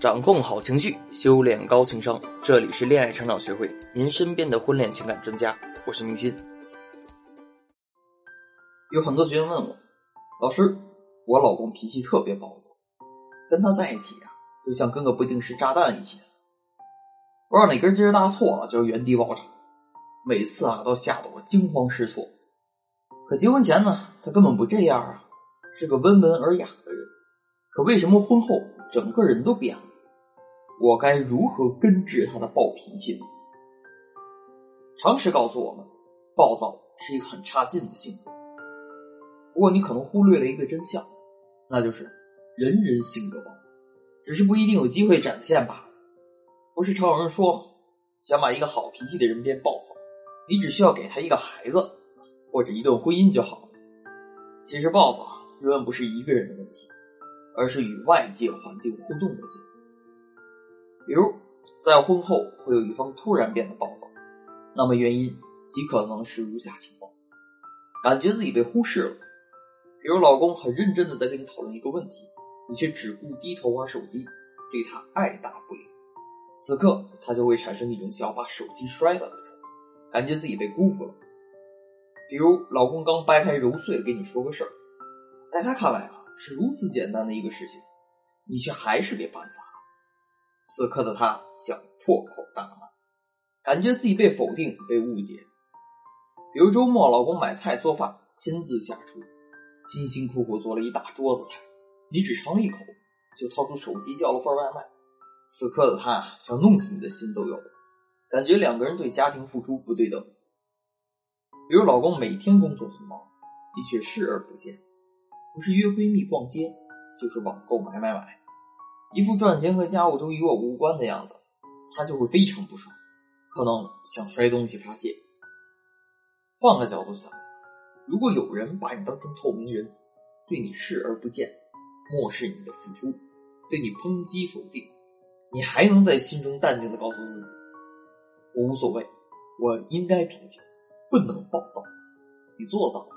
掌控好情绪，修炼高情商。这里是恋爱成长学会，您身边的婚恋情感专家。我是明心。有很多学员问我，老师，我老公脾气特别暴躁，跟他在一起啊，就像跟个不定时炸弹一起死，不知道哪根筋搭错了就是原地爆炸，每次啊都吓得我惊慌失措。可结婚前呢，他根本不这样啊，是个温文尔雅的人。可为什么婚后整个人都变了？我该如何根治他的暴脾气呢？常识告诉我们，暴躁是一个很差劲的性格。不过你可能忽略了一个真相，那就是人人性格暴躁，只是不一定有机会展现罢了。不是常有人说吗？想把一个好脾气的人变暴躁，你只需要给他一个孩子或者一段婚姻就好了。其实暴躁永远不是一个人的问题，而是与外界环境互动的结果。比如，在婚后会有一方突然变得暴躁，那么原因极可能是如下情况：感觉自己被忽视了。比如，老公很认真的在跟你讨论一个问题，你却只顾低头玩手机，对他爱答不理。此刻，他就会产生一种想要把手机摔了的冲动，感觉自己被辜负了。比如，老公刚掰开揉碎了跟你说个事儿，在他看来啊，是如此简单的一个事情，你却还是给办砸。此刻的他想破口大骂，感觉自己被否定、被误解。比如周末，老公买菜做饭，亲自下厨，辛辛苦苦做了一大桌子菜，你只尝了一口，就掏出手机叫了份外卖。此刻的他想弄死你的心都有了，感觉两个人对家庭付出不对等。比如老公每天工作很忙，你却视而不见，不是约闺蜜逛街，就是网购买买买。一副赚钱和家务都与我无关的样子，他就会非常不爽，可能想摔东西发泄。换个角度想想，如果有人把你当成透明人，对你视而不见，漠视你的付出，对你抨击否定，你还能在心中淡定的告诉自己：“我无所谓，我应该平静，不能暴躁。”你做到了。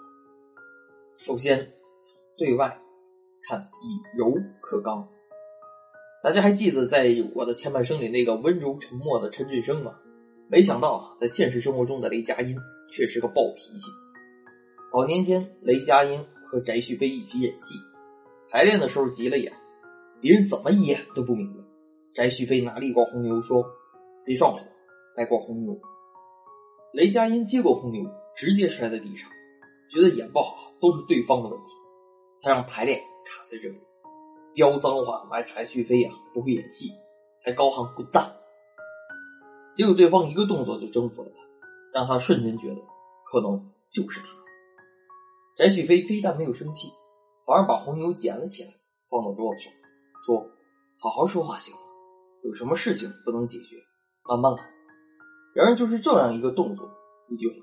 首先，对外看以柔克刚。大家还记得在我的前半生里那个温柔沉默的陈俊生吗？没想到在现实生活中的雷佳音却是个暴脾气。早年间，雷佳音和翟旭飞一起演戏，排练的时候急了眼，别人怎么演都不明白。翟旭飞拿了一罐红牛说：“别撞火，来罐红牛。”雷佳音接过红牛，直接摔在地上，觉得演不好都是对方的问题，才让排练卡在这里。飙脏话骂柴旭飞呀，不会演戏，还高喊滚蛋。结果对方一个动作就征服了他，让他瞬间觉得可能就是他。翟旭飞非但没有生气，反而把红牛捡了起来，放到桌子上，说：“好好说话行吗？有什么事情不能解决，慢慢来。”然而就是这样一个动作，一句话，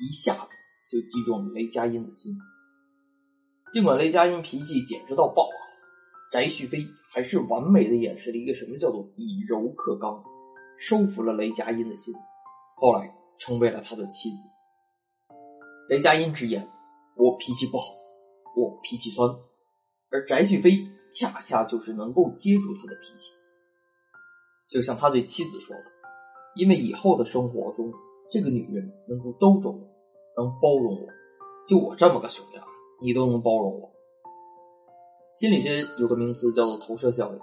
一下子就击中了雷佳音的心。尽管雷佳音脾气简直到爆啊！翟旭飞还是完美的演示了一个什么叫做以柔克刚，收服了雷佳音的心，后来成为了他的妻子。雷佳音直言：“我脾气不好，我脾气酸。”而翟旭飞恰恰就是能够接住他的脾气，就像他对妻子说的：“因为以后的生活中，这个女人能够兜着我，能包容我，就我这么个熊样，你都能包容我。”心理学有个名词叫做投射效应，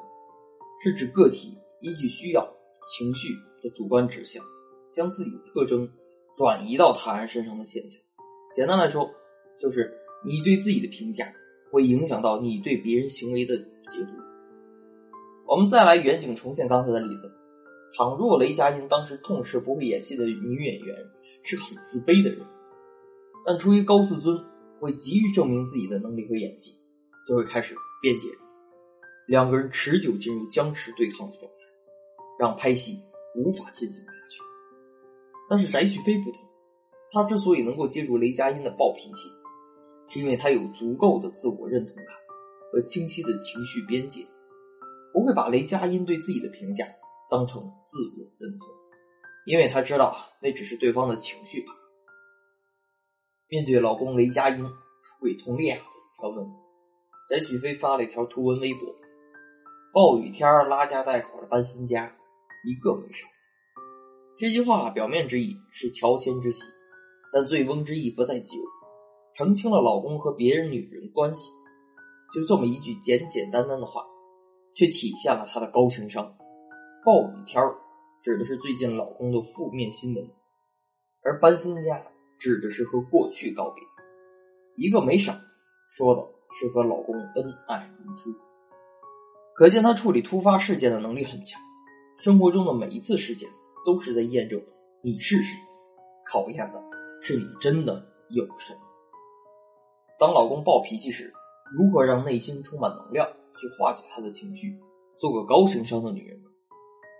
是指个体依据需要、情绪的主观指向，将自己的特征转移到他人身上的现象。简单来说，就是你对自己的评价会影响到你对别人行为的解读。我们再来远景重现刚才的例子：倘若雷佳音当时痛斥不会演戏的女演员是很自卑的人，但出于高自尊，会急于证明自己的能力和演技。就会开始辩解，两个人持久进入僵持对抗的状态，让拍戏无法进行下去。但是翟旭飞不同，他之所以能够接住雷佳音的暴脾气，是因为他有足够的自我认同感和清晰的情绪边界，不会把雷佳音对自己的评价当成自我认同，因为他知道那只是对方的情绪罢了。面对老公雷佳音出轨佟丽娅的传闻。翟许飞发了一条图文微博，暴雨天拉家带口的搬新家，一个没少。这句话表面之意是乔迁之喜，但醉翁之意不在酒，澄清了老公和别人女人关系。就这么一句简简单单的话，却体现了他的高情商。暴雨天指的是最近老公的负面新闻，而搬新家指的是和过去告别。一个没少，说的是和老公恩爱如初。可见他处理突发事件的能力很强，生活中的每一次事件都是在验证你是谁，考验的是你真的有什么。当老公暴脾气时，如何让内心充满能量去化解他的情绪，做个高情商的女人？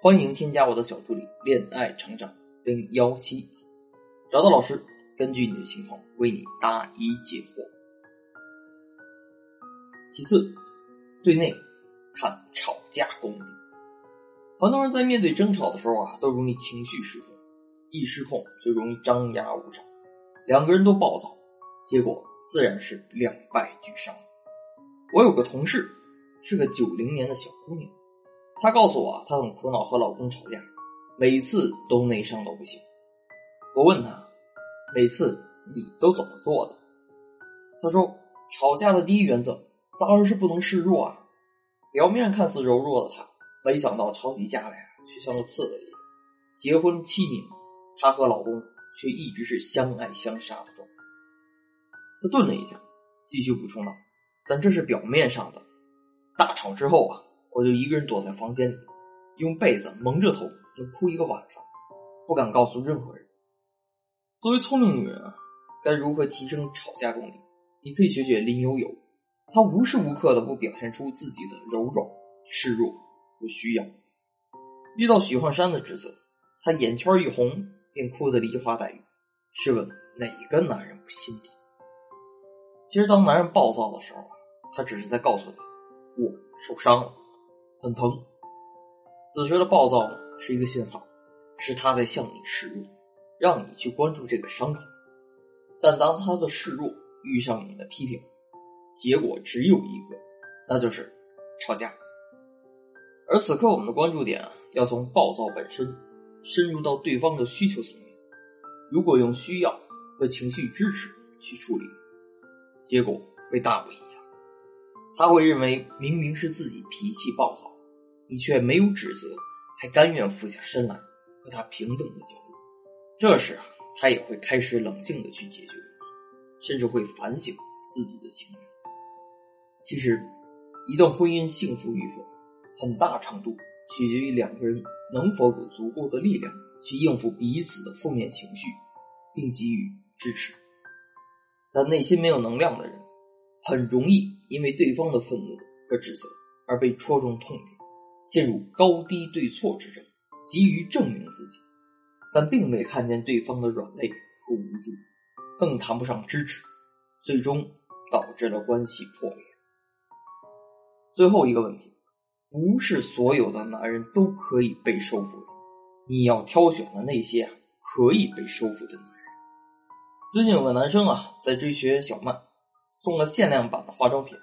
欢迎添加我的小助理恋爱成长零幺七，找到老师，根据你的情况为你答疑解惑。其次，对内。看吵架功底，很多人在面对争吵的时候啊，都容易情绪失控，一失控就容易张牙舞爪，两个人都暴躁，结果自然是两败俱伤。我有个同事是个九零年的小姑娘，她告诉我她很苦恼和老公吵架，每次都内伤到不行。我问她，每次你都怎么做的？她说，吵架的第一原则当然是不能示弱啊。表面看似柔弱的她，没想到吵起架来却像个刺猬。结婚七年，她和老公却一直是相爱相杀的状态。她顿了一下，继续补充道：“但这是表面上的。大吵之后啊，我就一个人躲在房间里，用被子蒙着头，能哭一个晚上，不敢告诉任何人。作为聪明女人啊，该如何提升吵架功力？你可以学学林有有。”他无时无刻的不表现出自己的柔软、示弱和需要。遇到许幻山的指责，他眼圈一红，便哭得梨花带雨。试问哪个男人不心疼？其实，当男人暴躁的时候啊，他只是在告诉你：“我受伤了，很疼。”此时的暴躁，是一个信号，是他在向你示弱，让你去关注这个伤口。但当他的示弱遇上你的批评，结果只有一个，那就是吵架。而此刻，我们的关注点啊，要从暴躁本身深入到对方的需求层面。如果用需要和情绪支持去处理，结果会大不一样。他会认为明明是自己脾气暴躁，你却没有指责，还甘愿俯下身来和他平等的交流。这时啊，他也会开始冷静的去解决问题，甚至会反省自己的行为。其实，一段婚姻幸福与否，很大程度取决于两个人能否有足够的力量去应付彼此的负面情绪，并给予支持。但内心没有能量的人，很容易因为对方的愤怒和指责而被戳中痛点，陷入高低对错之争，急于证明自己，但并未看见对方的软肋和无助，更谈不上支持，最终导致了关系破裂。最后一个问题，不是所有的男人都可以被收服的，你要挑选的那些可以被收服的男人。最近有个男生啊在追学小曼，送了限量版的化妆品，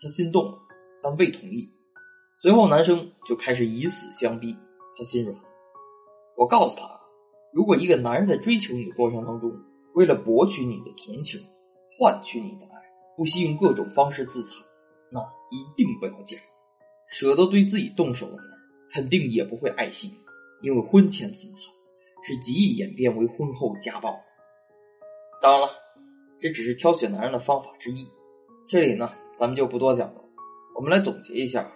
他心动了，但未同意。随后男生就开始以死相逼，他心软。我告诉他，如果一个男人在追求你的过程当中，为了博取你的同情，换取你的爱，不惜用各种方式自残。那一定不要嫁，舍得对自己动手的男人，肯定也不会爱惜，因为婚前自残是极易演变为婚后家暴。当然了，这只是挑选男人的方法之一。这里呢，咱们就不多讲了。我们来总结一下：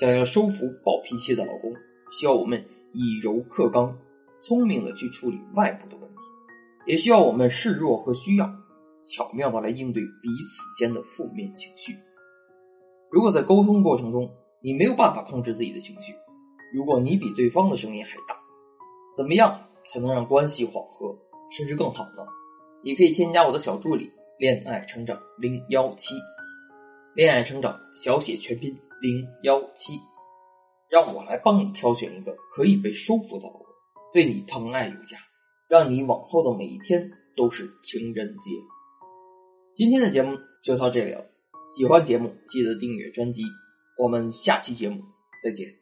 想要收服暴脾气的老公，需要我们以柔克刚，聪明的去处理外部的问题，也需要我们示弱和需要，巧妙的来应对彼此间的负面情绪。如果在沟通过程中你没有办法控制自己的情绪，如果你比对方的声音还大，怎么样才能让关系缓和甚至更好呢？你可以添加我的小助理“恋爱成长零幺七”，恋爱成长小写全拼零幺七，让我来帮你挑选一个可以被收服的老公，对你疼爱有加，让你往后的每一天都是情人节。今天的节目就到这里了。喜欢节目，记得订阅专辑。我们下期节目再见。